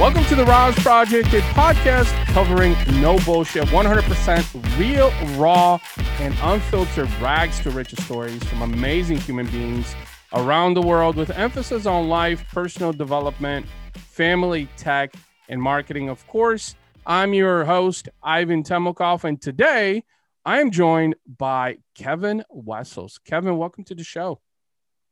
Welcome to the RAS Project, a podcast covering no bullshit, 100% real, raw, and unfiltered rags to riches stories from amazing human beings around the world with emphasis on life, personal development, family, tech, and marketing. Of course, I'm your host, Ivan Temelkov, and today I am joined by Kevin Wessels. Kevin, welcome to the show.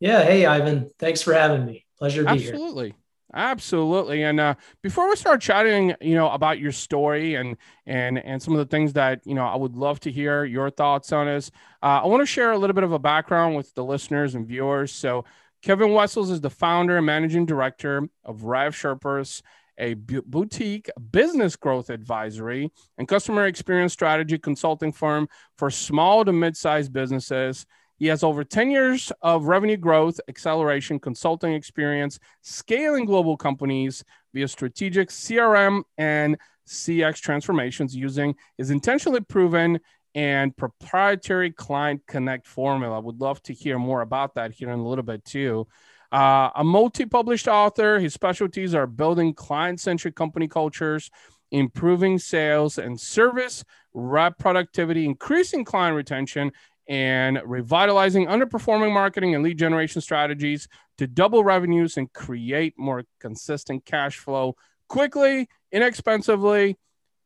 Yeah. Hey, Ivan. Thanks for having me. Pleasure to be Absolutely. here. Absolutely. Absolutely. And uh, before we start chatting, you know, about your story and and and some of the things that you know, I would love to hear your thoughts on this. Uh, I want to share a little bit of a background with the listeners and viewers. So, Kevin Wessels is the founder and managing director of Rev Sherpas, a boutique business growth advisory and customer experience strategy consulting firm for small to mid-sized businesses he has over 10 years of revenue growth, acceleration, consulting experience, scaling global companies via strategic CRM and CX transformations using his intentionally proven and proprietary client connect formula. I would love to hear more about that here in a little bit too. Uh, a multi published author, his specialties are building client centric company cultures, improving sales and service, rep productivity, increasing client retention, and revitalizing underperforming marketing and lead generation strategies to double revenues and create more consistent cash flow quickly, inexpensively,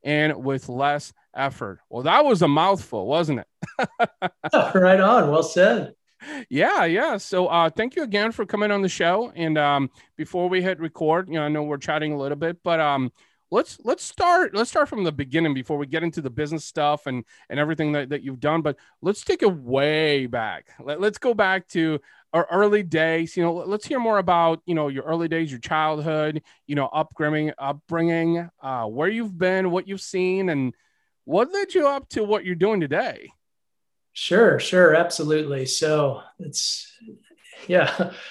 and with less effort. Well, that was a mouthful, wasn't it? right on. Well said. Yeah, yeah. So uh, thank you again for coming on the show. And um, before we hit record, you know, I know we're chatting a little bit, but um, let's let's start let's start from the beginning before we get into the business stuff and and everything that, that you've done but let's take it way back Let, let's go back to our early days you know let's hear more about you know your early days your childhood you know upbringing upbringing uh, where you've been what you've seen and what led you up to what you're doing today sure sure absolutely so it's yeah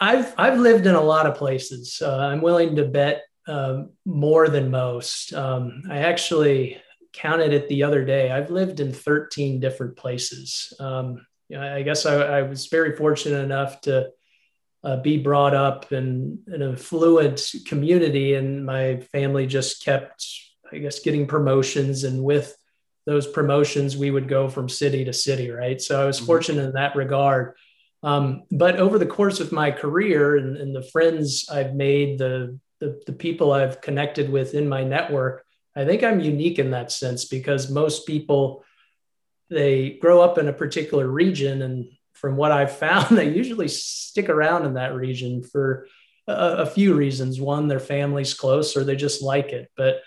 I've I've lived in a lot of places. Uh, I'm willing to bet um, more than most. Um, I actually counted it the other day. I've lived in 13 different places. Um, I guess I, I, was very fortunate enough to uh, be brought up in, in a fluent community, and my family just kept, I guess, getting promotions. And with those promotions, we would go from city to city, right? So I was mm-hmm. fortunate in that regard. Um, but over the course of my career and, and the friends I've made, the the, the people I've connected with in my network, I think I'm unique in that sense because most people they grow up in a particular region and from what I've found, they usually stick around in that region for a, a few reasons. One, their family's close or they just like it. But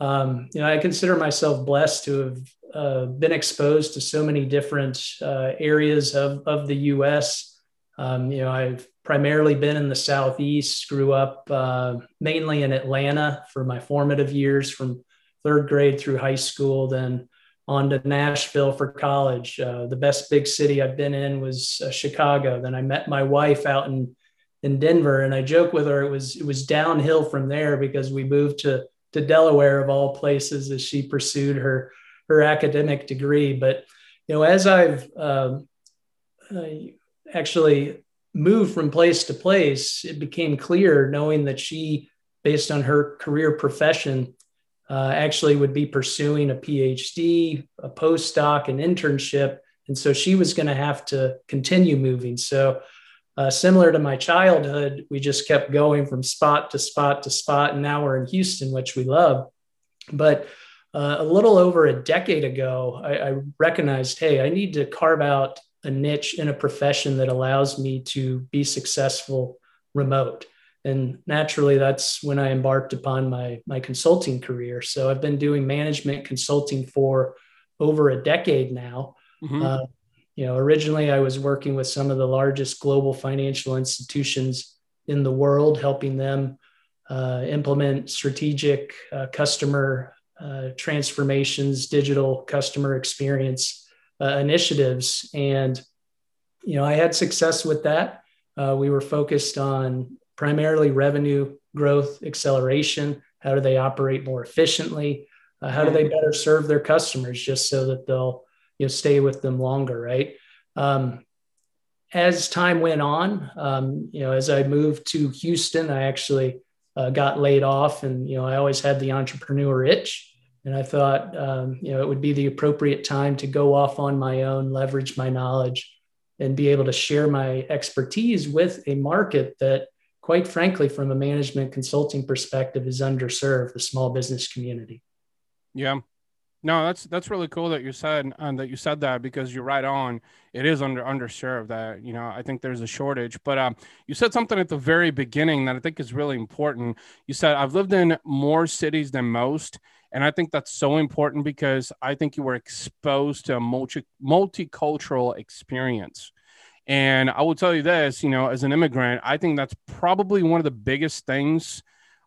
um, you know, I consider myself blessed to have uh, been exposed to so many different uh, areas of, of the U.S. Um, you know, I've primarily been in the Southeast, grew up uh, mainly in Atlanta for my formative years from third grade through high school, then on to Nashville for college. Uh, the best big city I've been in was uh, Chicago. Then I met my wife out in in Denver, and I joke with her it was it was downhill from there because we moved to to Delaware of all places as she pursued her her academic degree. But you know, as I've um, actually moved from place to place, it became clear knowing that she, based on her career profession, uh, actually would be pursuing a PhD, a postdoc, an internship. And so she was going to have to continue moving. So, uh, similar to my childhood, we just kept going from spot to spot to spot. And now we're in Houston, which we love. But uh, a little over a decade ago, I, I recognized hey, I need to carve out a niche in a profession that allows me to be successful remote. And naturally, that's when I embarked upon my, my consulting career. So I've been doing management consulting for over a decade now. Mm-hmm. Uh, you know, originally I was working with some of the largest global financial institutions in the world, helping them uh, implement strategic uh, customer uh, transformations, digital customer experience uh, initiatives. And, you know, I had success with that. Uh, we were focused on primarily revenue growth acceleration. How do they operate more efficiently? Uh, how do they better serve their customers just so that they'll you know stay with them longer, right? Um, as time went on, um, you know, as I moved to Houston, I actually uh, got laid off, and you know I always had the entrepreneur itch, and I thought um, you know it would be the appropriate time to go off on my own, leverage my knowledge, and be able to share my expertise with a market that, quite frankly, from a management consulting perspective, is underserved, the small business community. Yeah, no, that's that's really cool that you said um, that you said that because you're right on. It is under underserved. That you know, I think there's a shortage. But um, you said something at the very beginning that I think is really important. You said I've lived in more cities than most, and I think that's so important because I think you were exposed to a multi multicultural experience. And I will tell you this, you know, as an immigrant, I think that's probably one of the biggest things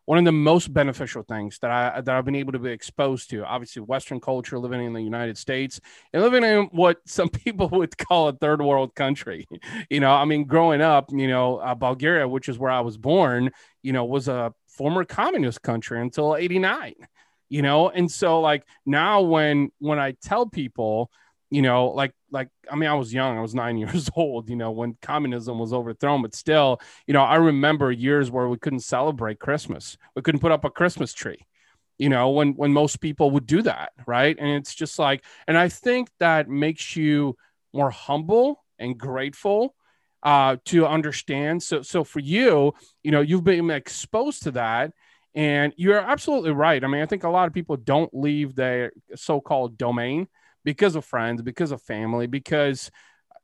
one of the most beneficial things that I that I've been able to be exposed to. Obviously, Western culture, living in the United States, and living in what some people would call a third world country. You know, I mean, growing up, you know, uh, Bulgaria, which is where I was born, you know, was a former communist country until '89. You know, and so like now when when I tell people you know, like like I mean, I was young, I was nine years old, you know, when communism was overthrown, but still, you know, I remember years where we couldn't celebrate Christmas, we couldn't put up a Christmas tree, you know, when when most people would do that, right? And it's just like, and I think that makes you more humble and grateful uh, to understand. So so for you, you know, you've been exposed to that. And you're absolutely right. I mean, I think a lot of people don't leave their so-called domain because of friends, because of family, because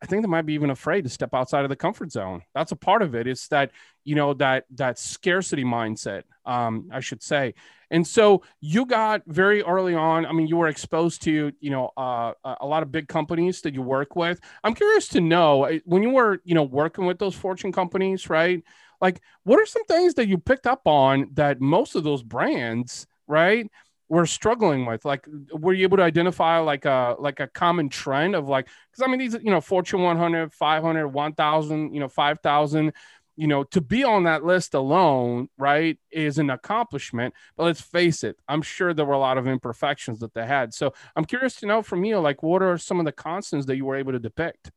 I think they might be even afraid to step outside of the comfort zone. That's a part of it. It's that, you know, that that scarcity mindset, um, I should say. And so you got very early on, I mean, you were exposed to, you know, uh, a lot of big companies that you work with. I'm curious to know uh, when you were, you know, working with those fortune companies, right? Like, what are some things that you picked up on that most of those brands, right? we're struggling with like were you able to identify like a like a common trend of like because i mean these you know fortune 100 500 1000 you know 5000 you know to be on that list alone right is an accomplishment but let's face it i'm sure there were a lot of imperfections that they had so i'm curious to know from you like what are some of the constants that you were able to depict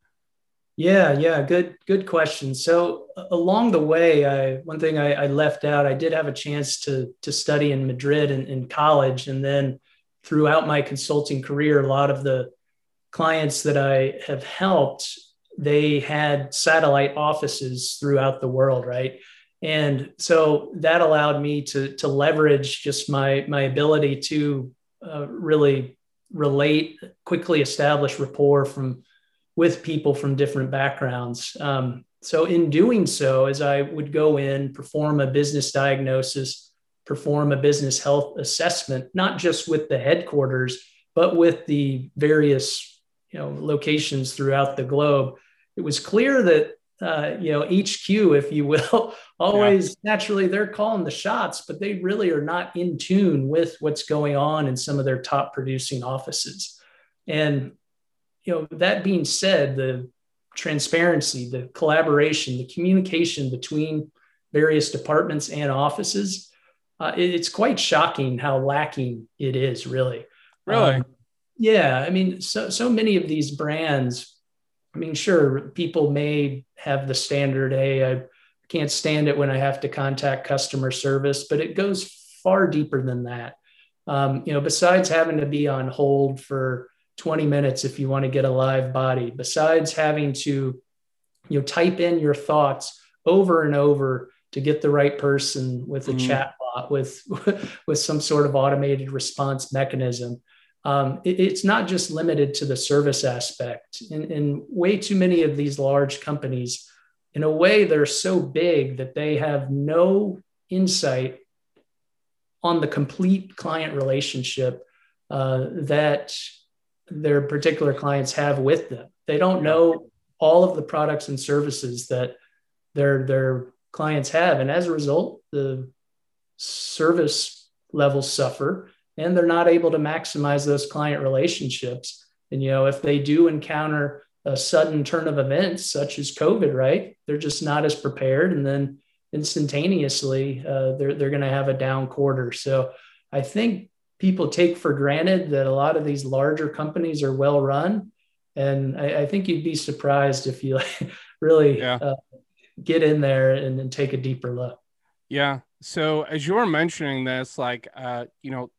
yeah, yeah, good, good question. So along the way, I one thing I, I, left out, I did have a chance to to study in Madrid in, in college, and then throughout my consulting career, a lot of the clients that I have helped, they had satellite offices throughout the world, right? And so that allowed me to to leverage just my my ability to uh, really relate, quickly establish rapport from with people from different backgrounds. Um, so, in doing so, as I would go in, perform a business diagnosis, perform a business health assessment, not just with the headquarters, but with the various you know, locations throughout the globe, it was clear that uh, you know HQ, if you will, always yeah. naturally they're calling the shots, but they really are not in tune with what's going on in some of their top producing offices. And you know, that being said, the transparency, the collaboration, the communication between various departments and offices, uh, it, it's quite shocking how lacking it is, really. Really? Um, yeah. I mean, so, so many of these brands, I mean, sure, people may have the standard, hey, I can't stand it when I have to contact customer service, but it goes far deeper than that. Um, you know, besides having to be on hold for 20 minutes if you want to get a live body besides having to you know type in your thoughts over and over to get the right person with a mm-hmm. chat bot with with some sort of automated response mechanism um, it, it's not just limited to the service aspect in, in way too many of these large companies in a way they're so big that they have no insight on the complete client relationship uh, that their particular clients have with them. They don't know all of the products and services that their their clients have, and as a result, the service levels suffer, and they're not able to maximize those client relationships. And you know, if they do encounter a sudden turn of events such as COVID, right? They're just not as prepared, and then instantaneously uh, they're they're going to have a down quarter. So I think people take for granted that a lot of these larger companies are well run. And I, I think you'd be surprised if you really yeah. uh, get in there and, and take a deeper look. Yeah. So as you were mentioning this, like, uh, you know,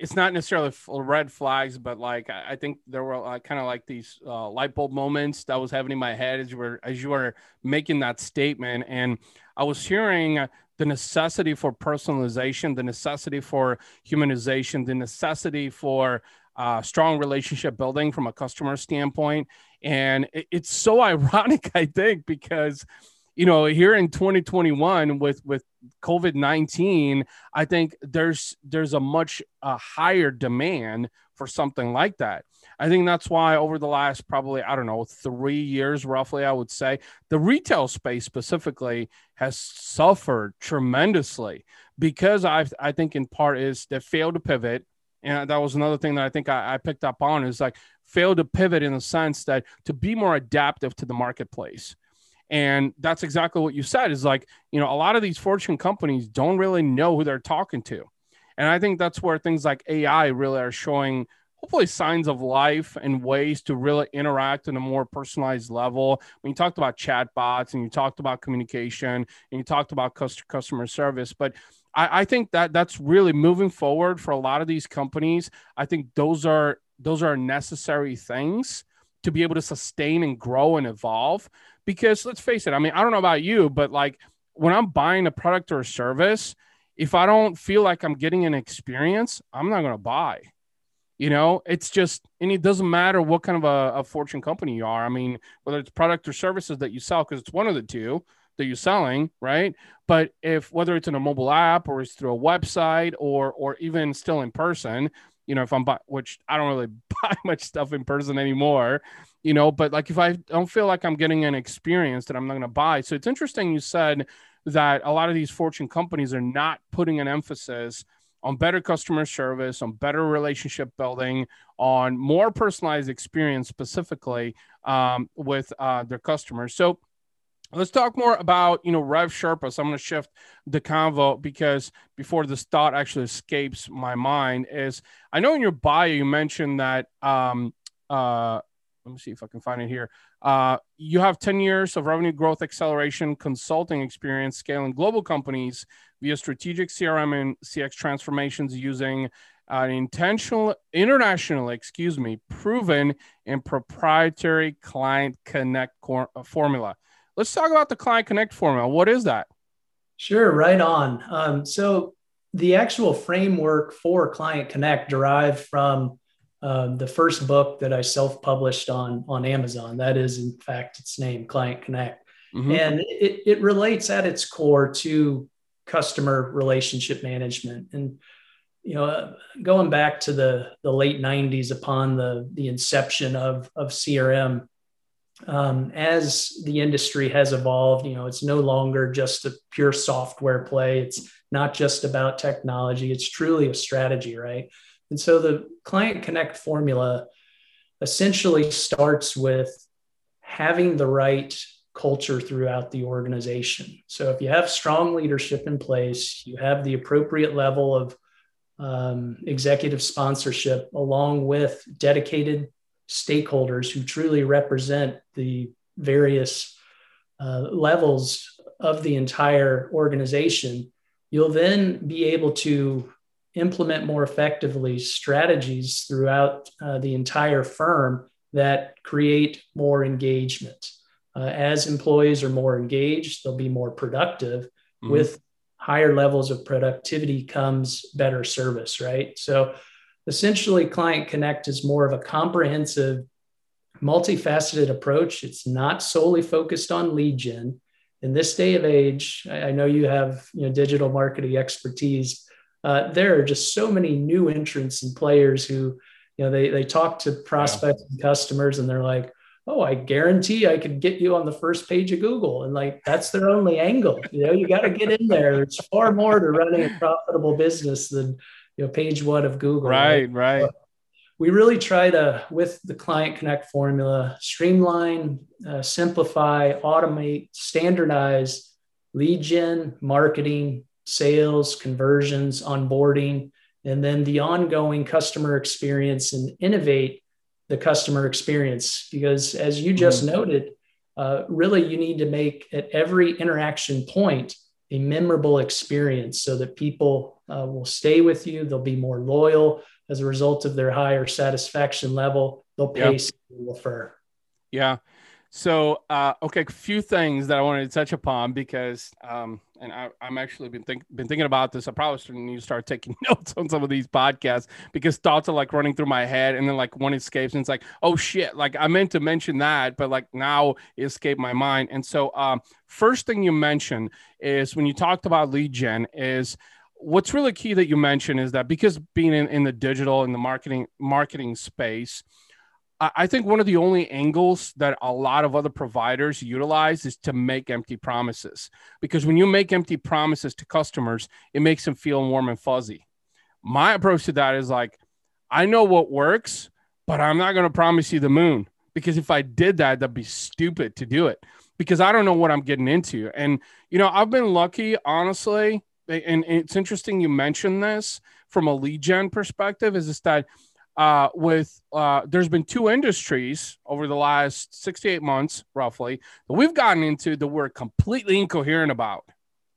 it's not necessarily red flags, but like I think there were uh, kind of like these uh, light bulb moments that was having in my head as you were as you were making that statement, and I was hearing the necessity for personalization, the necessity for humanization, the necessity for uh, strong relationship building from a customer standpoint, and it, it's so ironic, I think, because you know here in 2021 with with COVID 19, I think there's there's a much uh, higher demand for something like that. I think that's why over the last probably I don't know three years roughly, I would say the retail space specifically has suffered tremendously because I I think in part is they failed to pivot, and that was another thing that I think I, I picked up on is like failed to pivot in the sense that to be more adaptive to the marketplace and that's exactly what you said is like, you know, a lot of these fortune companies don't really know who they're talking to. And I think that's where things like AI really are showing hopefully signs of life and ways to really interact in a more personalized level. When you talked about chatbots and you talked about communication and you talked about customer service, but I, I think that that's really moving forward for a lot of these companies. I think those are those are necessary things to be able to sustain and grow and evolve because let's face it, I mean, I don't know about you, but like when I'm buying a product or a service, if I don't feel like I'm getting an experience, I'm not going to buy. You know, it's just, and it doesn't matter what kind of a, a fortune company you are. I mean, whether it's product or services that you sell, because it's one of the two that you're selling, right? But if whether it's in a mobile app or it's through a website or or even still in person, you know, if I'm buy, which I don't really buy much stuff in person anymore, you know, but like if I don't feel like I'm getting an experience that I'm not going to buy. So it's interesting you said that a lot of these fortune companies are not putting an emphasis on better customer service, on better relationship building, on more personalized experience specifically um, with uh, their customers. So let's talk more about you know Rev Sherpa. So I'm going to shift the convo because before this thought actually escapes my mind is I know in your bio you mentioned that um, uh, let me see if I can find it here. Uh, you have 10 years of revenue growth acceleration consulting experience scaling global companies via strategic CRM and CX transformations using an intentional, international, excuse me, proven and proprietary client connect cor- formula. Let's talk about the client connect formula. What is that? Sure, right on. Um, so the actual framework for client connect derived from um, the first book that I self-published on on Amazon. That is, in fact, its name, Client Connect, mm-hmm. and it, it relates at its core to customer relationship management. And you know, going back to the the late '90s, upon the the inception of of CRM, um, as the industry has evolved, you know, it's no longer just a pure software play. It's not just about technology. It's truly a strategy, right? And so the client connect formula essentially starts with having the right culture throughout the organization. So if you have strong leadership in place, you have the appropriate level of um, executive sponsorship along with dedicated stakeholders who truly represent the various uh, levels of the entire organization, you'll then be able to implement more effectively strategies throughout uh, the entire firm that create more engagement. Uh, as employees are more engaged, they'll be more productive. Mm-hmm. With higher levels of productivity comes better service, right? So essentially, Client Connect is more of a comprehensive, multifaceted approach. It's not solely focused on lead gen. In this day of age, I know you have you know, digital marketing expertise uh, there are just so many new entrants and players who, you know, they, they talk to prospects yeah. and customers and they're like, oh, I guarantee I could get you on the first page of Google. And like, that's their only angle. You know, you got to get in there. There's far more to running a profitable business than, you know, page one of Google. Right, right. right. we really try to, with the Client Connect formula, streamline, uh, simplify, automate, standardize lead gen, marketing, sales, conversions, onboarding, and then the ongoing customer experience and innovate the customer experience. Because as you just mm-hmm. noted, uh, really you need to make at every interaction point a memorable experience so that people uh, will stay with you. They'll be more loyal as a result of their higher satisfaction level. They'll pay yep. refer. Yeah. So, uh, okay, a few things that I wanted to touch upon because, um, and I, am actually been think, been thinking about this. I probably should need to start taking notes on some of these podcasts because thoughts are like running through my head, and then like one escapes, and it's like, oh shit, like I meant to mention that, but like now it escaped my mind. And so, um, first thing you mentioned is when you talked about lead gen is what's really key that you mentioned is that because being in, in the digital and the marketing marketing space I think one of the only angles that a lot of other providers utilize is to make empty promises. Because when you make empty promises to customers, it makes them feel warm and fuzzy. My approach to that is like, I know what works, but I'm not going to promise you the moon. Because if I did that, that'd be stupid to do it because I don't know what I'm getting into. And, you know, I've been lucky, honestly. And it's interesting you mentioned this from a lead gen perspective is this that uh, with uh, there's been two industries over the last 68 months, roughly, that we've gotten into that we're completely incoherent about,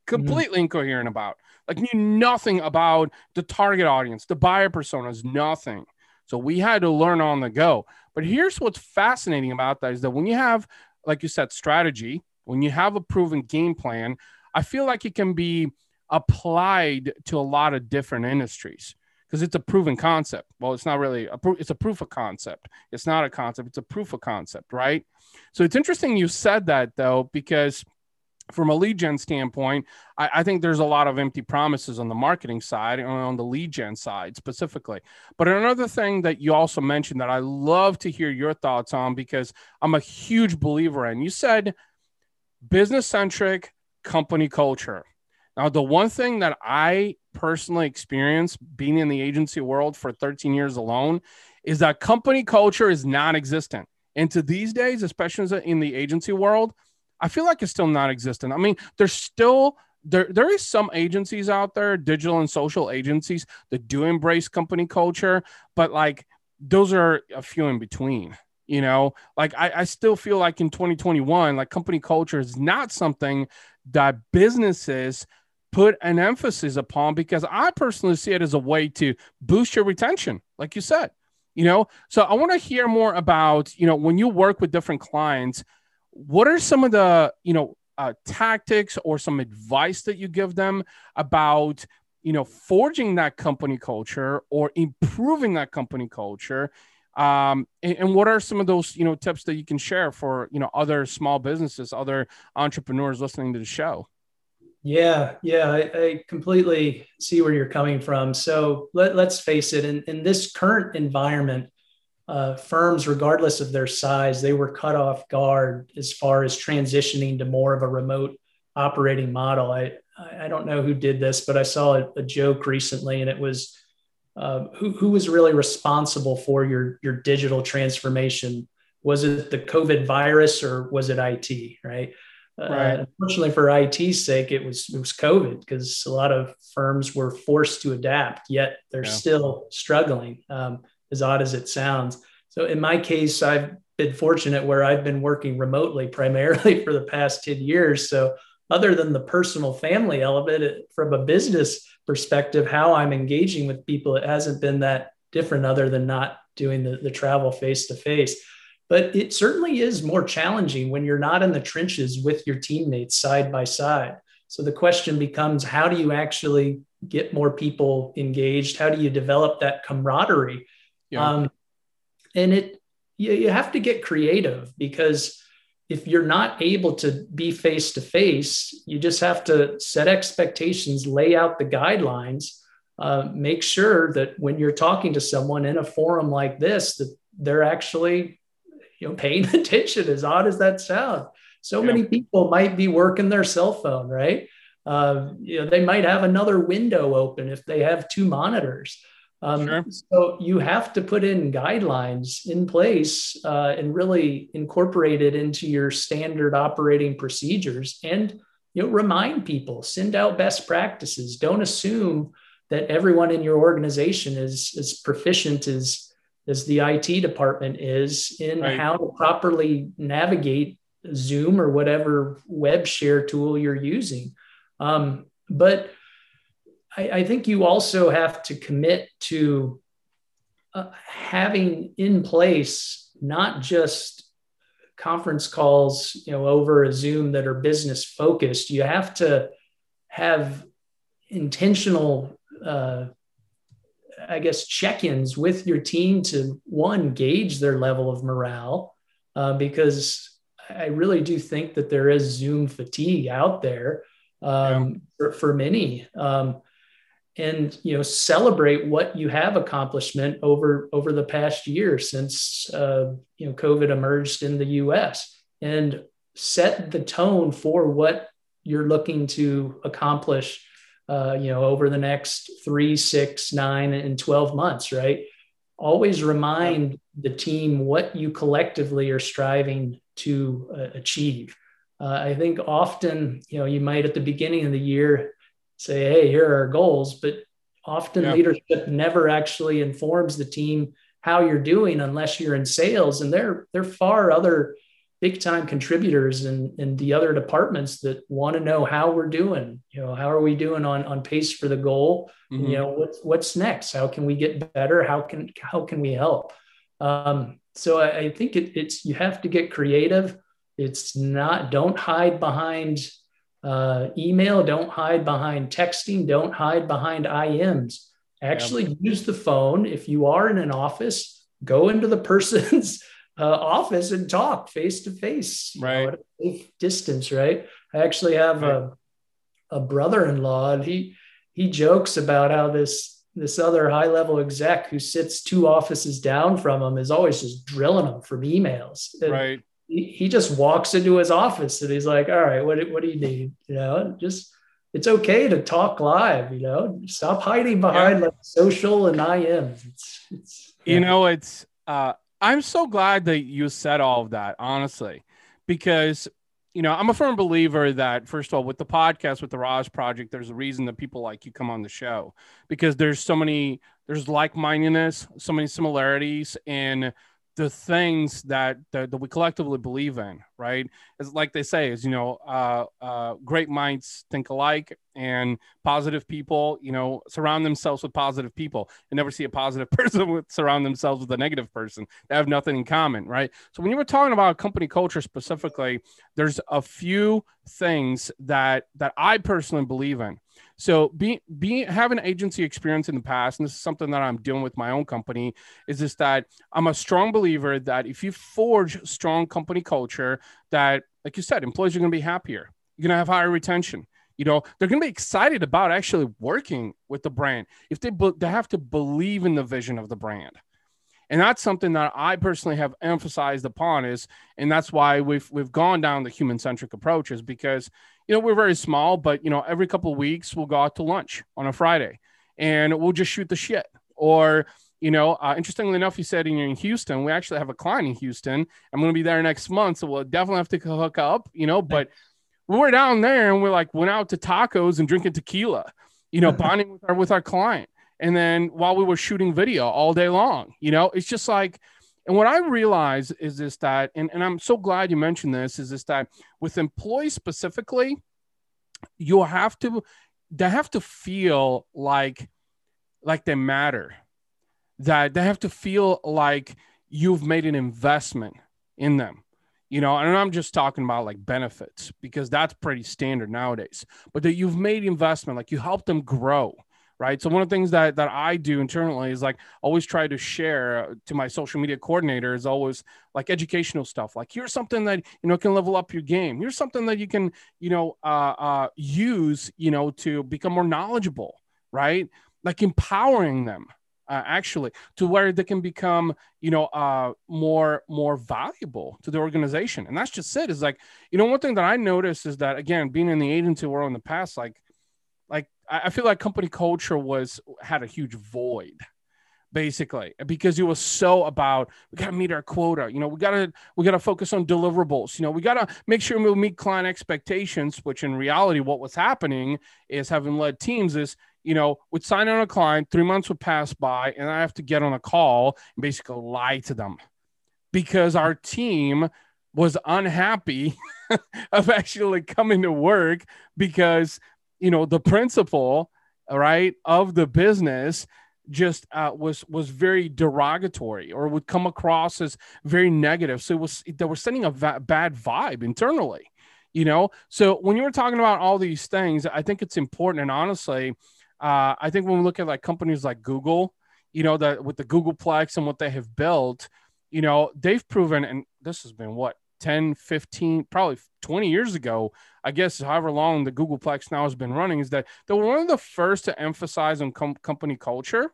completely mm-hmm. incoherent about. Like knew nothing about the target audience, the buyer personas, nothing. So we had to learn on the go. But here's what's fascinating about that is that when you have, like you said, strategy, when you have a proven game plan, I feel like it can be applied to a lot of different industries because it's a proven concept. Well, it's not really a pro- it's a proof of concept. It's not a concept, it's a proof of concept, right? So it's interesting you said that though, because from a lead gen standpoint, I, I, think there's a lot of empty promises on the marketing side and on the lead gen side specifically. But another thing that you also mentioned that I love to hear your thoughts on because I'm a huge believer in, you said business centric company culture. Now, the one thing that I personally experienced being in the agency world for 13 years alone is that company culture is non-existent. And to these days, especially in the agency world, I feel like it's still non-existent. I mean, there's still there there is some agencies out there, digital and social agencies that do embrace company culture, but like those are a few in between. You know, like I, I still feel like in 2021, like company culture is not something that businesses put an emphasis upon because I personally see it as a way to boost your retention, like you said. You know, so I want to hear more about, you know, when you work with different clients, what are some of the, you know, uh, tactics or some advice that you give them about, you know, forging that company culture or improving that company culture? Um, and, and what are some of those, you know, tips that you can share for, you know, other small businesses, other entrepreneurs listening to the show? Yeah, yeah, I, I, completely see where you're coming from. So let, us face it, in, in this current environment, uh, firms, regardless of their size, they were cut off guard as far as transitioning to more of a remote operating model. I, I don't know who did this, but I saw a, a joke recently, and it was uh, who, who was really responsible for your, your digital transformation? Was it the COVID virus or was it IT, right? Right. Uh, unfortunately, for IT's sake, it was it was COVID because a lot of firms were forced to adapt. Yet they're yeah. still struggling, um, as odd as it sounds. So in my case, I've been fortunate where I've been working remotely primarily for the past ten years. So other than the personal family element, it, from a business perspective, how I'm engaging with people, it hasn't been that different other than not doing the, the travel face to face but it certainly is more challenging when you're not in the trenches with your teammates side by side. So the question becomes how do you actually get more people engaged? How do you develop that camaraderie? Yeah. Um, and it you, you have to get creative because if you're not able to be face to face, you just have to set expectations, lay out the guidelines, uh, make sure that when you're talking to someone in a forum like this, that they're actually you know paying attention as odd as that sounds so yeah. many people might be working their cell phone right uh, you know they might have another window open if they have two monitors um, sure. so you have to put in guidelines in place uh, and really incorporate it into your standard operating procedures and you know remind people send out best practices don't assume that everyone in your organization is as proficient as as the IT department is in right. how to properly navigate Zoom or whatever web share tool you're using. Um, but I, I, think you also have to commit to uh, having in place not just conference calls, you know, over a Zoom that are business focused. You have to have intentional, uh, I guess, check-ins with your team to one gauge their level of morale, uh, because I really do think that there is Zoom fatigue out there um, yeah. for, for, many. Um, and you know celebrate what you have accomplishment over over the past year since uh, you know covid emerged in the us and set the tone for what you're looking to accomplish uh, you know over the next three six nine and 12 months right always remind the team what you collectively are striving to uh, achieve uh, i think often you know you might at the beginning of the year say, hey, here are our goals. But often yeah. leadership never actually informs the team how you're doing unless you're in sales. And there, there are far other big time contributors in, in the other departments that want to know how we're doing. You know, how are we doing on, on pace for the goal? Mm-hmm. You know, what's what's next? How can we get better? How can how can we help? Um, so I, I think it, it's you have to get creative. It's not don't hide behind uh, email, don't hide behind texting, don't hide behind IMs. Actually, yeah. use the phone. If you are in an office, go into the person's uh, office and talk face to face, right? Know, at a safe distance, right? I actually have right. a a brother-in-law, and he he jokes about how this this other high-level exec who sits two offices down from him is always just drilling him from emails. And, right he, he just walks into his office and he's like, all right, what, what do you need? You know, just, it's okay to talk live, you know, stop hiding behind yeah. like social and IMs. It's, it's, yeah. you know, it's, uh, I'm so glad that you said all of that, honestly, because you know, I'm a firm believer that first of all, with the podcast, with the RAS Project, there's a reason that people like you come on the show because there's so many, there's like mindedness, so many similarities, and the things that, that, that we collectively believe in, right? It's like they say, is you know, uh, uh, great minds think alike, and positive people, you know, surround themselves with positive people, and never see a positive person with surround themselves with a negative person. They have nothing in common, right? So when you were talking about company culture specifically, there's a few things that that I personally believe in. So being being having agency experience in the past, and this is something that I'm doing with my own company, is just that I'm a strong believer that if you forge strong company culture, that like you said, employees are going to be happier. You're going to have higher retention. You know, they're going to be excited about actually working with the brand if they they have to believe in the vision of the brand and that's something that I personally have emphasized upon is, and that's why we've we've gone down the human centric approach is because you know we're very small, but you know every couple of weeks we'll go out to lunch on a Friday, and we'll just shoot the shit. Or you know, uh, interestingly enough, you said you're in Houston. We actually have a client in Houston. I'm going to be there next month, so we'll definitely have to hook up. You know, but we're down there and we're like went out to tacos and drinking tequila. You know, bonding with our with our client and then while we were shooting video all day long you know it's just like and what i realize is this that and, and i'm so glad you mentioned this is this that with employees specifically you have to they have to feel like like they matter that they have to feel like you've made an investment in them you know and i'm just talking about like benefits because that's pretty standard nowadays but that you've made investment like you help them grow right? So one of the things that that i do internally is like always try to share to my social media coordinator is always like educational stuff like here's something that you know can level up your game. Here's something that you can you know uh, uh, use you know to become more knowledgeable right? Like empowering them uh, actually to where they can become you know uh, more more valuable to the organization. And that's just it. is like you know one thing that i noticed is that again being in the agency world in the past like I feel like company culture was had a huge void basically because it was so about we got to meet our quota you know we got to we got to focus on deliverables you know we got to make sure we meet client expectations which in reality what was happening is having led teams is you know would sign on a client three months would pass by and i have to get on a call and basically lie to them because our team was unhappy of actually coming to work because you know the principal right of the business just uh, was was very derogatory or would come across as very negative. So it was they were sending a va- bad vibe internally you know? So when you were talking about all these things i think it's important. And honestly uh, i think when we look at like companies like google you know that with the googleplex and what they have built you know they've proven and this has been what 10 15 probably 20 years ago i guess however long the googleplex now has been running is that they were one of the first to emphasize on com- company culture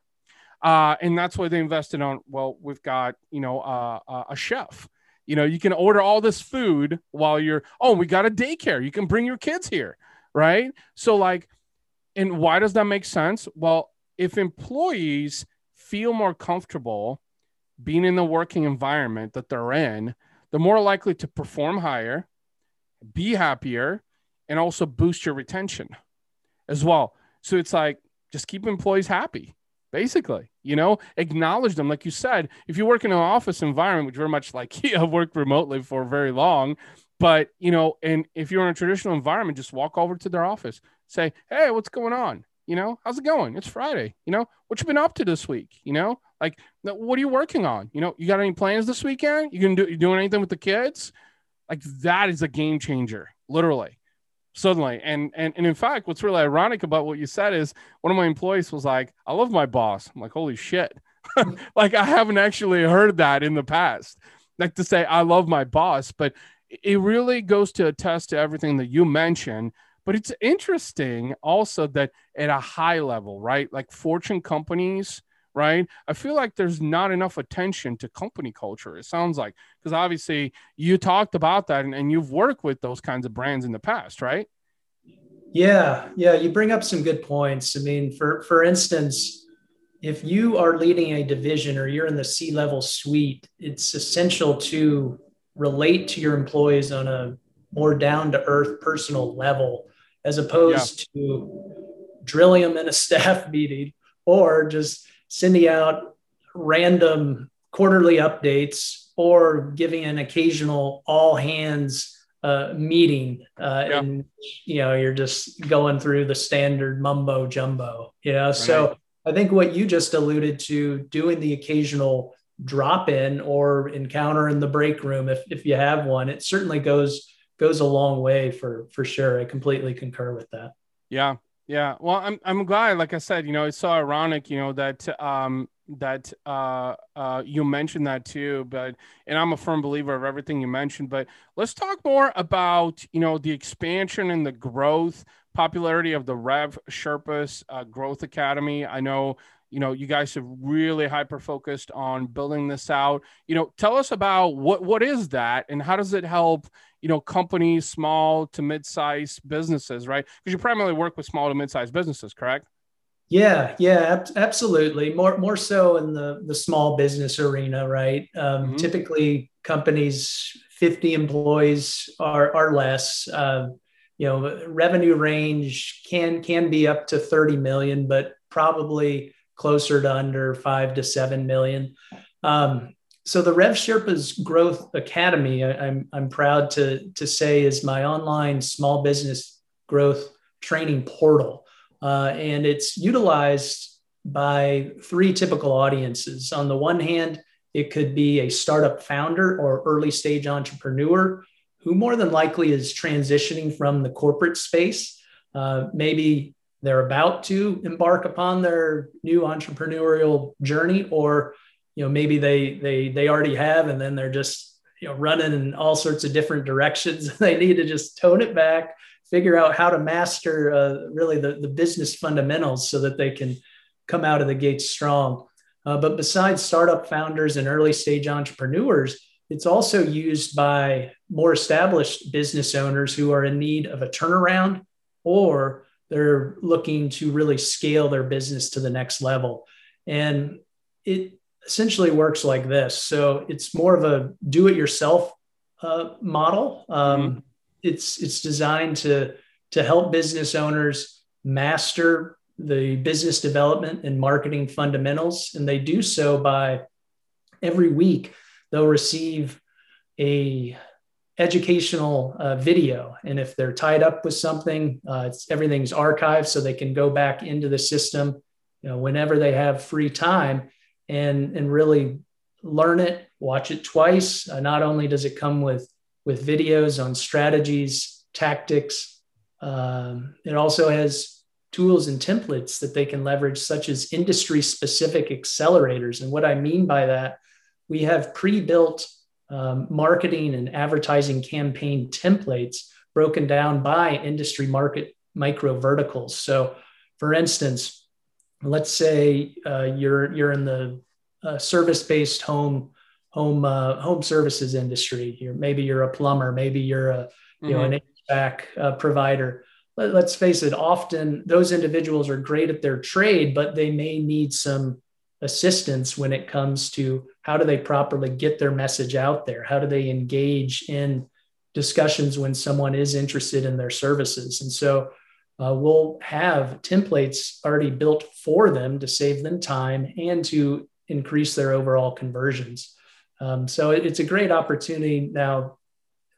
uh, and that's why they invested on well we've got you know uh, uh, a chef. You know you can order all this food while you're oh we got a daycare. You can bring your kids here right? So like and why does that make sense? Well if employees feel more comfortable being in the working environment that they're in they're more likely to perform higher, be happier, and also boost your retention as well. So it's like just keep employees happy, basically. You know, acknowledge them. Like you said, if you work in an office environment, which very much like you have worked remotely for very long, but you know, and if you're in a traditional environment, just walk over to their office, say, Hey, what's going on? You know, how's it going? It's Friday. You know, what you been up to this week? You know, like what are you working on? You know, you got any plans this weekend? You can do you doing anything with the kids? Like that is a game changer, literally. Suddenly. And and and in fact, what's really ironic about what you said is one of my employees was like, I love my boss. I'm like, holy shit. like I haven't actually heard that in the past. Like to say I love my boss, but it really goes to attest to everything that you mentioned but it's interesting also that at a high level, right? Like fortune companies, right? I feel like there's not enough attention to company culture. It sounds like because obviously you talked about that and, and you've worked with those kinds of brands in the past, right? Yeah, yeah, you bring up some good points. I mean, for for instance, if you are leading a division or you're in the C level suite, it's essential to relate to your employees on a more down to earth personal level as opposed yeah. to drilling them in a staff meeting or just sending out random quarterly updates or giving an occasional all hands uh, meeting uh, yeah. and you know you're just going through the standard mumbo jumbo you know right. so i think what you just alluded to doing the occasional drop in or encounter in the break room if, if you have one it certainly goes goes a long way for for sure. I completely concur with that. Yeah, yeah. Well, I'm I'm glad. Like I said, you know, it's so ironic, you know, that um that uh uh you mentioned that too. But and I'm a firm believer of everything you mentioned. But let's talk more about you know the expansion and the growth popularity of the Rev Sherpas uh, Growth Academy. I know you know you guys have really hyper focused on building this out. You know tell us about what what is that and how does it help you know companies small to mid-sized businesses right? Because you primarily work with small to mid-sized businesses correct? Yeah yeah absolutely. More more so in the the small business arena right? Um, mm-hmm. typically companies 50 employees are are less. Uh, you know revenue range can can be up to 30 million but probably closer to under five to seven million. Um, so the Rev Sherpas Growth Academy, I, am I'm, I'm proud to to say, is my online small business growth training portal, uh, and it's utilized by three typical audiences. On the one hand, it could be a startup founder or early stage entrepreneur who more than likely is transitioning from the corporate space, uh, maybe they're about to embark upon their new entrepreneurial journey or you know maybe they they they already have and then they're just you know running in all sorts of different directions. They need to just tone it back figure out how to master uh, really the, the business fundamentals so that they can come out of the gates strong. Uh, but besides startup founders and early stage entrepreneurs it's also used by more established business owners who are in need of a turnaround or they're looking to really scale their business to the next level. And it essentially works like this. So it's more of a do it yourself uh, model. Um, mm-hmm. It's, it's designed to, to help business owners master the business development and marketing fundamentals. And they do so by every week, they'll receive a educational uh, video. And if they're tied up with something, uh, everything's archived so they can go back into the system you know, whenever they have free time and, and really learn it, watch it twice. Uh, not only does it come with, with videos on strategies, tactics, um, it also has tools and templates that they can leverage, such as industry specific accelerators. And what I mean by that, we have pre built um, marketing and advertising campaign templates broken down by industry market micro verticals. So, for instance, let's say uh, you're you're in the uh, service based home home uh, home services industry. You're, maybe you're a plumber, maybe you're a you mm-hmm. know an HVAC uh, provider. Let, let's face it. Often those individuals are great at their trade, but they may need some assistance when it comes to how do they properly get their message out there? How do they engage in discussions when someone is interested in their services? And so uh, we'll have templates already built for them to save them time and to increase their overall conversions. Um, so it, it's a great opportunity. Now,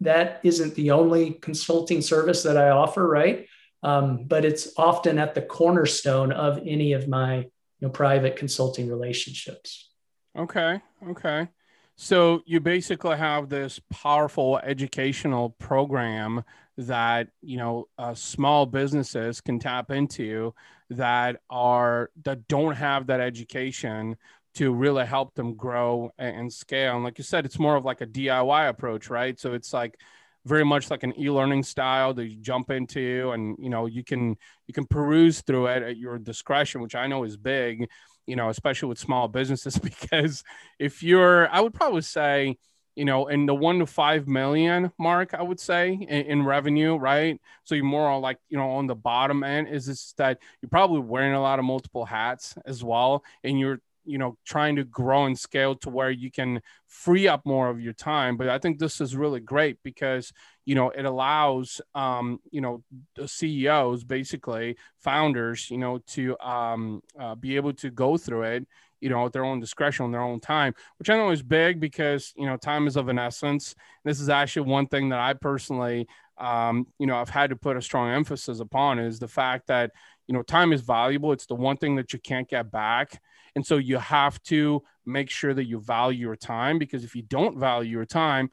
that isn't the only consulting service that I offer, right? Um, but it's often at the cornerstone of any of my you know, private consulting relationships. Okay. Okay. So you basically have this powerful educational program that you know uh, small businesses can tap into that are that don't have that education to really help them grow and scale. And like you said, it's more of like a DIY approach, right? So it's like very much like an e-learning style that you jump into and you know you can you can peruse through it at your discretion which i know is big you know especially with small businesses because if you're i would probably say you know in the one to five million mark i would say in, in revenue right? So you're more on like you know on the bottom end is this that you're probably wearing a lot of multiple hats as well and you're you know trying to grow and scale to where you can free up more of your time. But i think this is really great because you know it allows um, you know the ceos basically founders you know to um, uh, be able to go through it you know at their own discretion on their own time which i know is big because you know time is of an essence. This is actually one thing that i personally um, you know i've had to put a strong emphasis upon is the fact that you know time is valuable. It's the one thing that you can't get back and so you have to make sure that you value your time because if you don't value your time,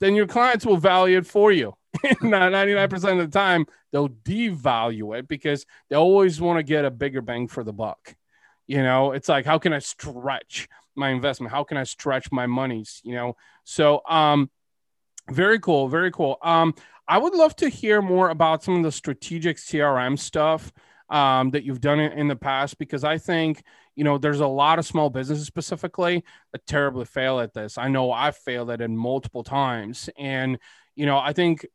then your clients will value it for you. 99% of the time, they'll devalue it because they always want to get a bigger bang for the buck. You know, it's like, how can I stretch my investment? How can I stretch my monies? You know, so, um, very cool. Very cool. Um, I would love to hear more about some of the strategic CRM stuff um, that you've done in the past because I think you know, there's a lot of small businesses specifically that terribly fail at this. I know I've failed at it multiple times. And, you know, I think,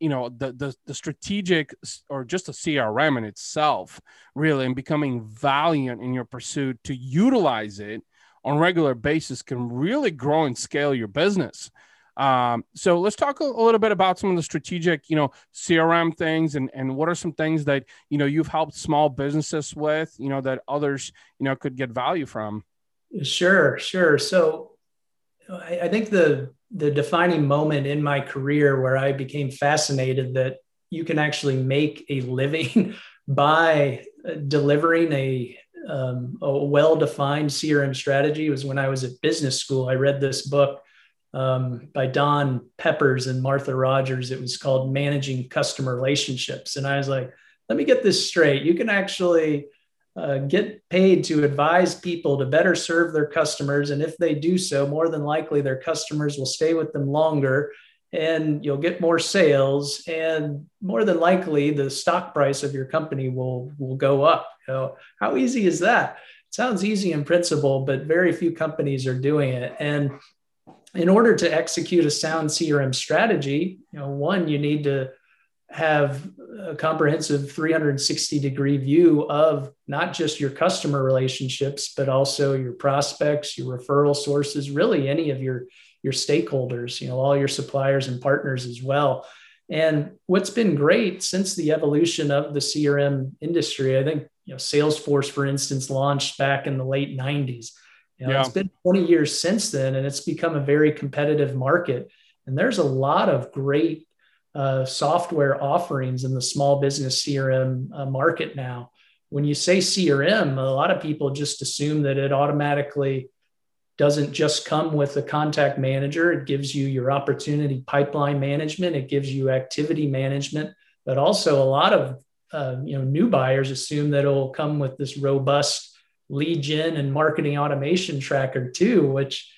you know, the, the, the strategic or just a CRM in itself, really, and becoming valiant in your pursuit to utilize it on regular basis can really grow and scale your business. Um, so let's talk a, a, little bit about some of the strategic, you know, CRM things and, and what are some things that, you know, you've helped small businesses with, you know, that others, you know, could get value from. Sure, sure. So I, I think the, the defining moment in my career where I became fascinated that you can actually make a living by delivering a um, a well-defined CRM strategy was when I was at business school. I read this book um, by Don Peppers and Martha Rogers. It was called Managing Customer Relationships. And I was like, let me get this straight. You can actually uh, get paid to advise people to better serve their customers. And if they do so, more than likely their customers will stay with them longer and you'll get more sales. And more than likely the stock price of your company will, will go up. You know, how easy is that? It sounds easy in principle, but very few companies are doing it. And in order to execute a sound CRM strategy, you know, one, you need to have a comprehensive 360 degree view of not just your customer relationships, but also your prospects, your referral sources, really any of your, your stakeholders, you know, all your suppliers and partners as well. And what's been great since the evolution of the CRM industry, I think, you know, Salesforce, for instance, launched back in the late 90s you know, yeah. It's been 20 years since then, and it's become a very competitive market. And there's a lot of great uh, software offerings in the small business CRM uh, market now. When you say CRM, a lot of people just assume that it automatically doesn't just come with a contact manager. It gives you your opportunity pipeline management. It gives you activity management, but also a lot of uh, you know new buyers assume that it'll come with this robust lead gen and marketing automation tracker too, which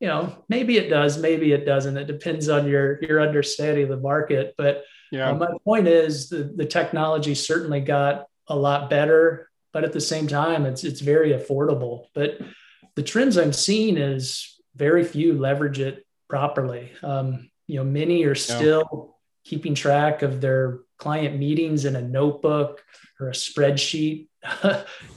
you know maybe it does, maybe it doesn't. It depends on your your understanding of the market. But yeah. Uh, my point is the, the technology certainly got a lot better, but at the same time, it's it's very affordable. But the trends I'm seeing is very few leverage it properly. Um, you know, many are still yeah. keeping track of their client meetings in a notebook or a spreadsheet.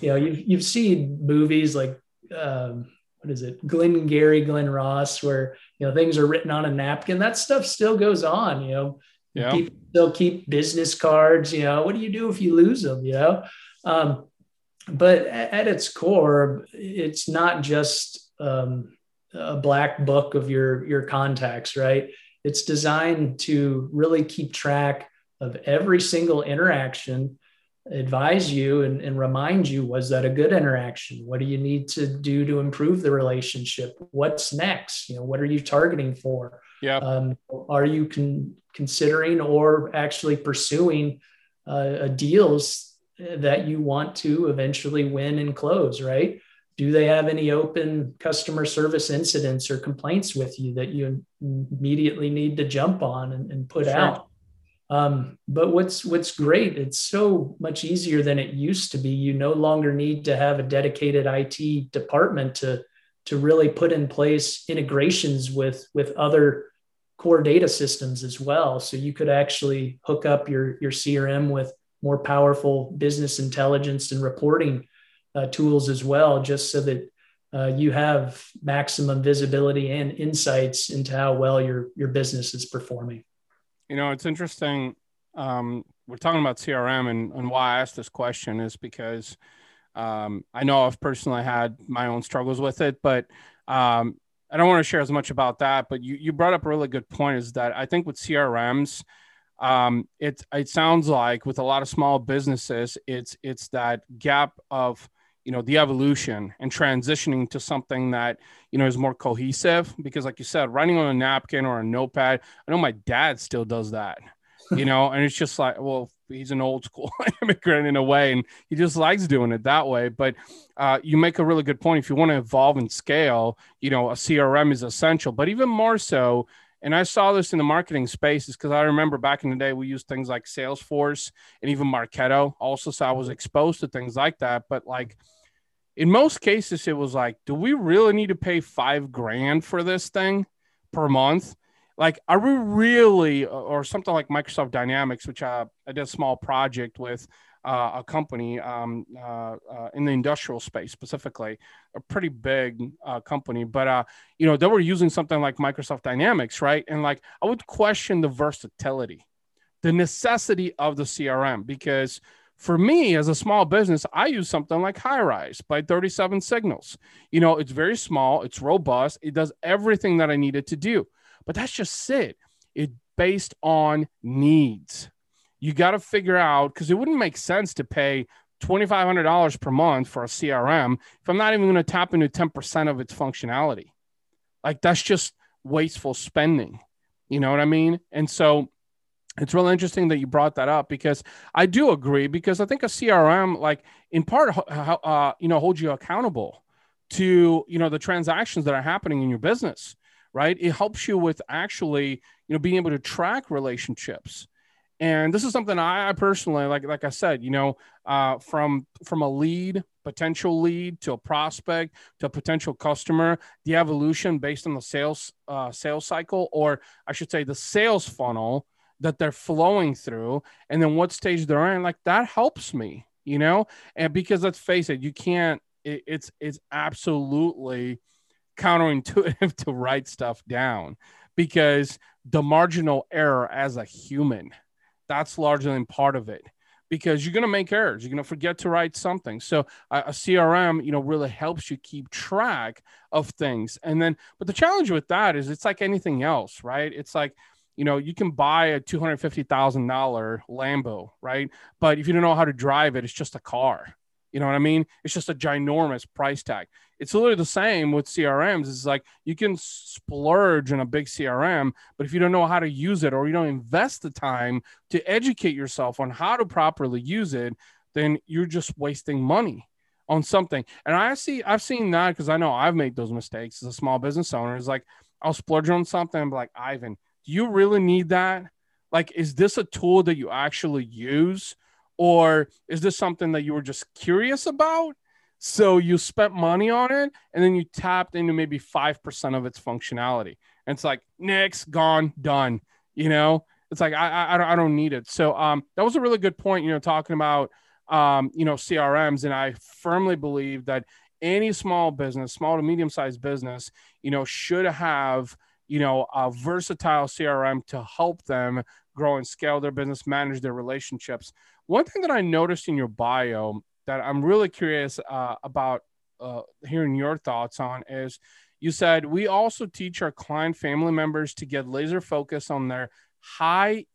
you know, you've, you've seen movies like, um, what is it? Glenn Gary, Glen Ross, where, you know, things are written on a napkin. That stuff still goes on, you know, yeah. people still keep business cards, you know, what do you do if you lose them, you know? Um, but at its core, it's not just um, a black book of your your contacts, right? It's designed to really keep track of every single interaction, advise you and, and remind you was that a good interaction? What do you need to do to improve the relationship? What's next? You know, what are you targeting for? Yeah. Um, are you con- considering or actually pursuing uh, deals that you want to eventually win and close, right? Do they have any open customer service incidents or complaints with you that you immediately need to jump on and, and put sure. out? Um, but what's what's great, it's so much easier than it used to be. You no longer need to have a dedicated IT department to to really put in place integrations with with other core data systems as well. So you could actually hook up your your CRM with more powerful business intelligence and reporting uh, tools as well, just so that uh, you have maximum visibility and insights into how well your your business is performing. You know, it's interesting. Um, we're talking about CRM, and, and why I asked this question is because um, I know I've personally had my own struggles with it, but um, I don't want to share as much about that. But you you brought up a really good point. Is that I think with CRMs um, it it sounds like with a lot of small businesses, it's it's that gap of you know the evolution and transitioning to something that you know is more cohesive. Because like you said, writing on a napkin or a notepad, I know my dad still does that. You know, and it's just like, well, he's an old school immigrant in a way, and he just likes doing it that way. But uh, you make a really good point. If you want to evolve and scale, you know, a CRM is essential. But even more so, and I saw this in the marketing spaces because I remember back in the day we used things like Salesforce and even Marketo also. So I was mm-hmm. exposed to things like that. But like in most cases, it was like, do we really need to pay five grand for this thing per month? Like, are we really, or something like Microsoft Dynamics, which I, I did a small project with uh, a company um, uh, uh, in the industrial space specifically, a pretty big uh, company. But uh, you know, they were using something like Microsoft Dynamics, right? And like, I would question the versatility, the necessity of the CRM, because for me as a small business, I use something like Highrise by 37 Signals. You know, it's very small, it's robust, it does everything that I needed to do. But that's just it. It based on needs you got to figure out because it wouldn't make sense to pay $2,500 per month for a CRM if I'm not even going to tap into 10% of its functionality. Like that's just wasteful spending. You know what I mean? And so it's really interesting that you brought that up because I do agree because I think a CRM, like in part, uh, you know, holds you accountable to, you know, the transactions that are happening in your business, right? It helps you with actually, you know, being able to track relationships and this is something I, personally like. Like I said, you know, uh, from from a lead, potential lead to a prospect to a potential customer, the evolution based on the sales uh, sales cycle, or I should say, the sales funnel that they're flowing through, and then what stage they're in. Like that helps me, you know. And because let's face it, you can't. It, it's it's absolutely counterintuitive to write stuff down because the marginal error as a human that's largely in part of it. because you're going to make errors. You're going to forget to write something. So a, a CRM, you know, really helps you keep track of things. And then, but the challenge with that is it's like anything else, right? It's like, you know, you can buy a $250,000 Lambo, right? But if you don't know how to drive it, it's just a car. You know what I mean? It's just a ginormous price tag. It's literally the same with CRMs. It's like you can splurge in a big CRM, but if you don't know how to use it or you don't invest the time to educate yourself on how to properly use it, then you're just wasting money on something. And I see, I've seen that because I know I've made those mistakes as a small business owner. It's like I'll splurge on something. I'm like, Ivan, do you really need that? Like, is this a tool that you actually use? Or is this something that you were just curious about? So you spent money on it and then you tapped into maybe 5% of its functionality. And it's like, next, gone, done. You know, it's like, I, I, I don't need it. So um, that was a really good point, you know, talking about, um, you know, CRMs. And I firmly believe that any small business, small to medium sized business, you know, should have, you know, a versatile CRM to help them grow and scale their business, manage their relationships. One thing that I noticed in your bio that I'm really curious uh, about uh, hearing your thoughts on is you said we also teach our client family members to get laser focused on their high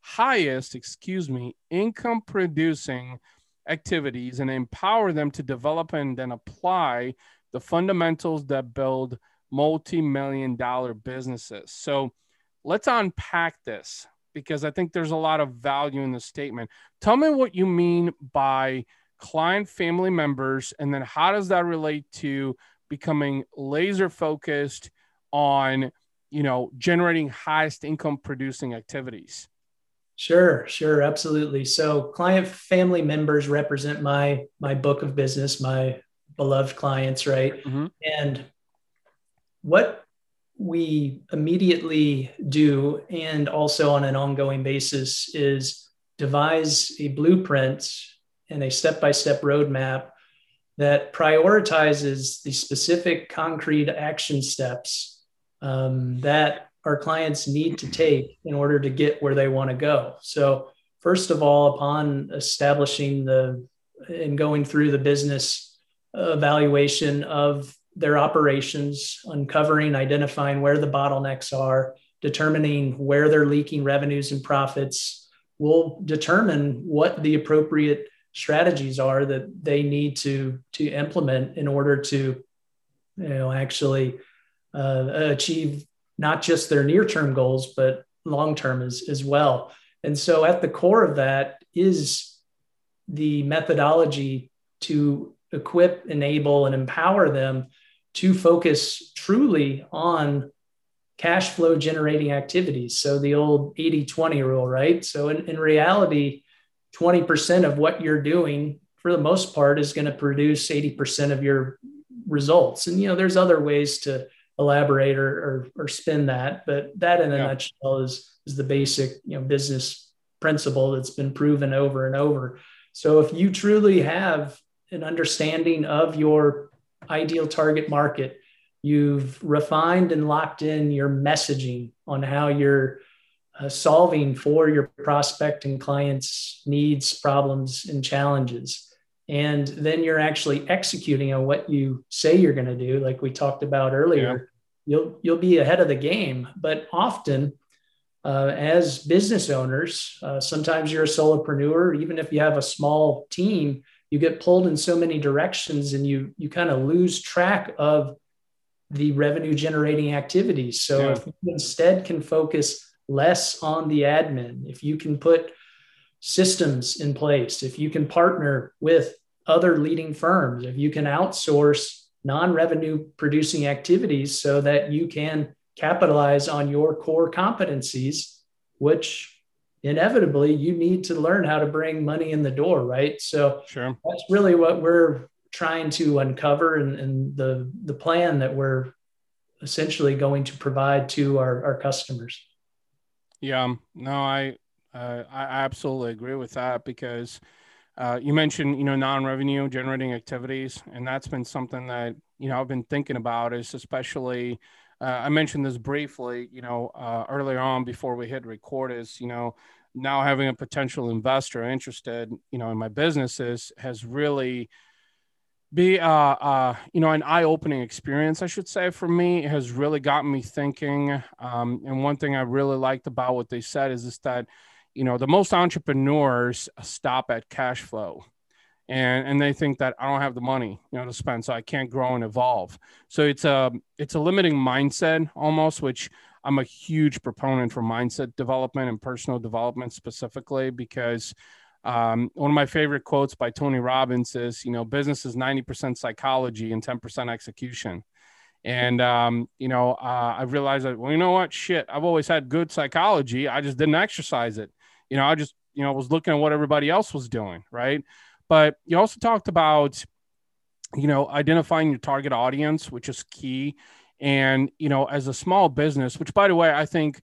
highest excuse me income producing activities and empower them to develop and then apply the fundamentals that build multi-million dollar businesses. So let's unpack this because I think there's a lot of value in the statement. Tell me what you mean by client family members, and then how does that relate to becoming laser focused on, you know, generating highest income producing activities? Sure, sure, absolutely. So client family members represent my my book of business, my beloved clients, right? Mm-hmm. And what we immediately do, and also on an ongoing basis, is devise a blueprint and a step by step roadmap that prioritizes the specific concrete action steps um, that our clients need to take in order to get where they want to go. So, first of all, upon establishing the and going through the business evaluation of their operations, uncovering, identifying where the bottlenecks are, determining where they're leaking revenues and profits, will determine what the appropriate strategies are that they need to to implement in order to you know actually uh, achieve not just their near term goals but long term as, as well. And so at the core of that is the methodology to equip enable and empower them to focus truly on cash flow generating activities. So the old 80 20 rule, right? So in, in reality, 20% of what you're doing for the most part is going to produce 80% of your results. And, you know, there's other ways to elaborate or, or, or spin that, but that in a yeah. nutshell is, is the basic, you know, business principle that's been proven over and over. So if you truly have an understanding of your ideal target market. You've refined and locked in your messaging on how you're uh, solving for your prospect and clients' needs, problems, and challenges. And then you're actually executing on what you say you're going to do, like we talked about earlier. Yeah. You'll you'll be ahead of the game. But often, uh, as business owners, uh, sometimes you're a solopreneur. Even if you have a small team, you get pulled in so many directions and you you kind of lose track of the revenue generating activities so yeah. if you instead can focus less on the admin if you can put systems in place if you can partner with other leading firms if you can outsource non-revenue producing activities so that you can capitalize on your core competencies which inevitably you need to learn how to bring money in the door, right? So sure. that's really what we're trying to uncover and, and the the plan that we're essentially going to provide to our, our customers. Yeah, no, I uh, I absolutely agree with that because uh, you mentioned you know non-revenue generating activities, and that's been something that you know I've been thinking about is especially. Uh, I mentioned this briefly, you know, uh, earlier on before we hit record is, you know, now having a potential investor interested, you know, in my businesses has really be uh, uh, you know an eye-opening experience i should say for me. It has really gotten me thinking. Um, and one thing i really liked about what they said is is that you know the most entrepreneurs stop at cash flow and and they think that i don't have the money you know to spend so i can't grow and evolve so it's a it's a limiting mindset almost which i'm a huge proponent for mindset development and personal development specifically because um, one of my favorite quotes by Tony Robbins is, you know, business is 90% psychology and 10% execution. And, um, you know, uh, I realized that, well, you know what? Shit, I've always had good psychology. I just didn't exercise it. You know, I just, you know, was looking at what everybody else was doing. Right. But you also talked about, you know, identifying your target audience, which is key. And, you know, as a small business, which by the way, I think,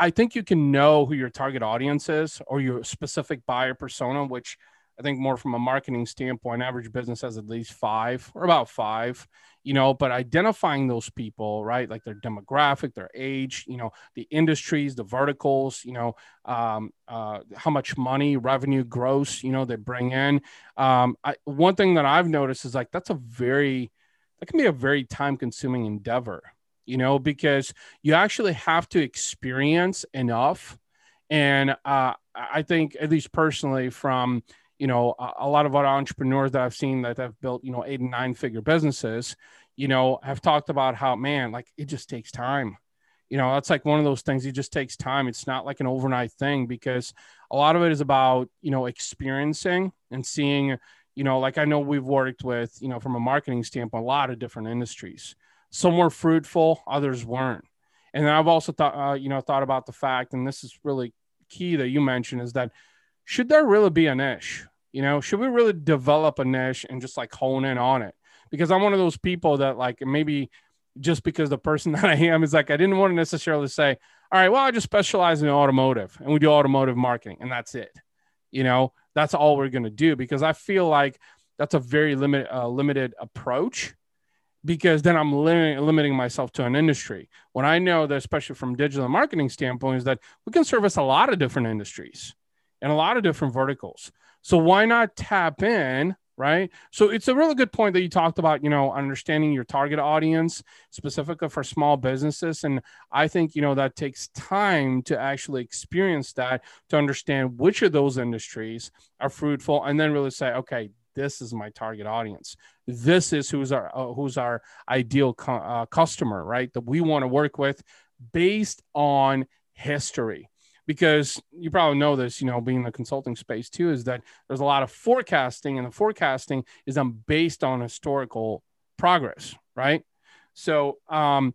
I think you can know who your target audience is or your specific buyer persona, which I think more from a marketing standpoint, average business has at least five or about five, you know, but identifying those people, right? Like their demographic, their age, you know, the industries, the verticals, you know, um, uh, how much money, revenue, gross, you know, they bring in. Um, I, one thing that I've noticed is like that's a very, that can be a very time consuming endeavor you know, because you actually have to experience enough. And uh, I think, at least personally, from you know a, a lot of other entrepreneurs that I've seen that have built you know eight and nine figure businesses, you know, have talked about how man, like it just takes time. You know, that's like one of those things. It just takes time. It's not like an overnight thing because a lot of it is about you know experiencing and seeing. You know, like I know we've worked with, you know, from a marketing standpoint, a lot of different industries some were fruitful, others weren't. And then I've also thought, uh, you know, thought about the fact, and this is really key that you mentioned, is that should there really be a niche? You know, should we really develop a niche and just like hone in on it? Because I'm one of those people that like maybe just because the person that I am is like I didn't want to necessarily say, all right, well, I just specialize in automotive and we do automotive marketing and that's it. You know, that's all we're going to do because I feel like that's a very limited uh, limited approach because then I'm limiting, limiting myself to an industry. When I know that, especially from digital marketing standpoint, is that we can service a lot of different industries and a lot of different verticals. So why not tap in, right? So it's a really good point that you talked about, you know, understanding your target audience specifically for small businesses. And I think, you know, that takes time to actually experience that to understand which of those industries are fruitful and then really say, okay, this is my target audience this is who's our uh, who's our ideal cu- uh, customer right that we want to work with based on history because you probably know this you know being in the consulting space too is that there's a lot of forecasting and the forecasting is done based on historical progress right so um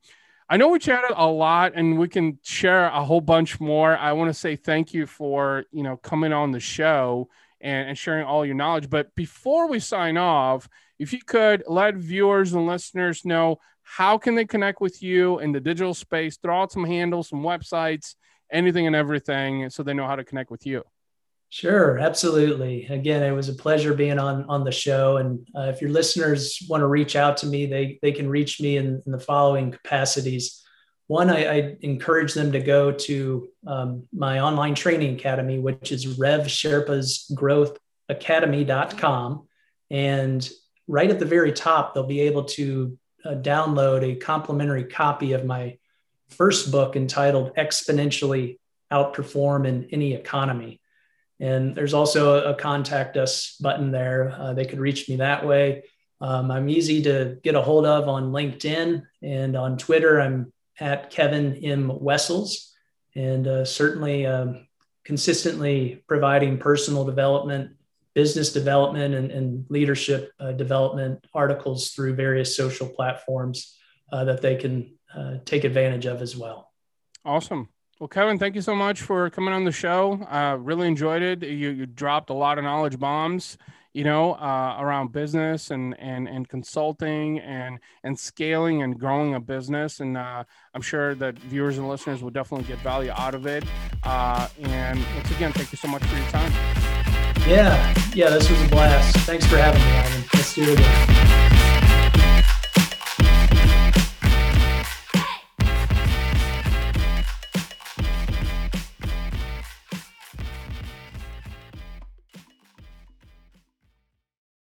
I know we chatted a lot and we can share a whole bunch more. I want to say thank you for, you know, coming on the show and, and sharing all your knowledge. But before we sign off, if you could let viewers and listeners know how can they connect with you in the digital space, throw out some handles, some websites, anything and everything, so they know how to connect with you. Sure, absolutely. Again, it was a pleasure being on on the show. And uh, if your listeners want to reach out to me, they they can reach me in, in the following capacities one, I, I, encourage them to go to um, my online training academy, which is RevSherpas Growth Academy.com. And right at the very top, they'll be able to uh, download a complimentary copy of my first book entitled Exponentially Outperform in Any Economy. And there's also a, a contact us button there. Uh, they could reach me that way. Um, I'm easy to get a hold of on LinkedIn and on Twitter. I'm at Kevin M. Wessels, and uh, certainly um, consistently providing personal development, business development, and, and leadership uh, development articles through various social platforms uh, that they can uh, take advantage of as well. Awesome. Well, Kevin, thank you so much for coming on the show. Uh, really enjoyed it. You, you dropped a lot of knowledge bombs you know, uh, around business and and and consulting and and scaling and growing a business. And uh, I'm sure that viewers and listeners will definitely get value out of it. Uh, and once again, thank you so much for your time. Yeah, yeah, this was a blast. Thanks for having me, Ivan. Let's do it again.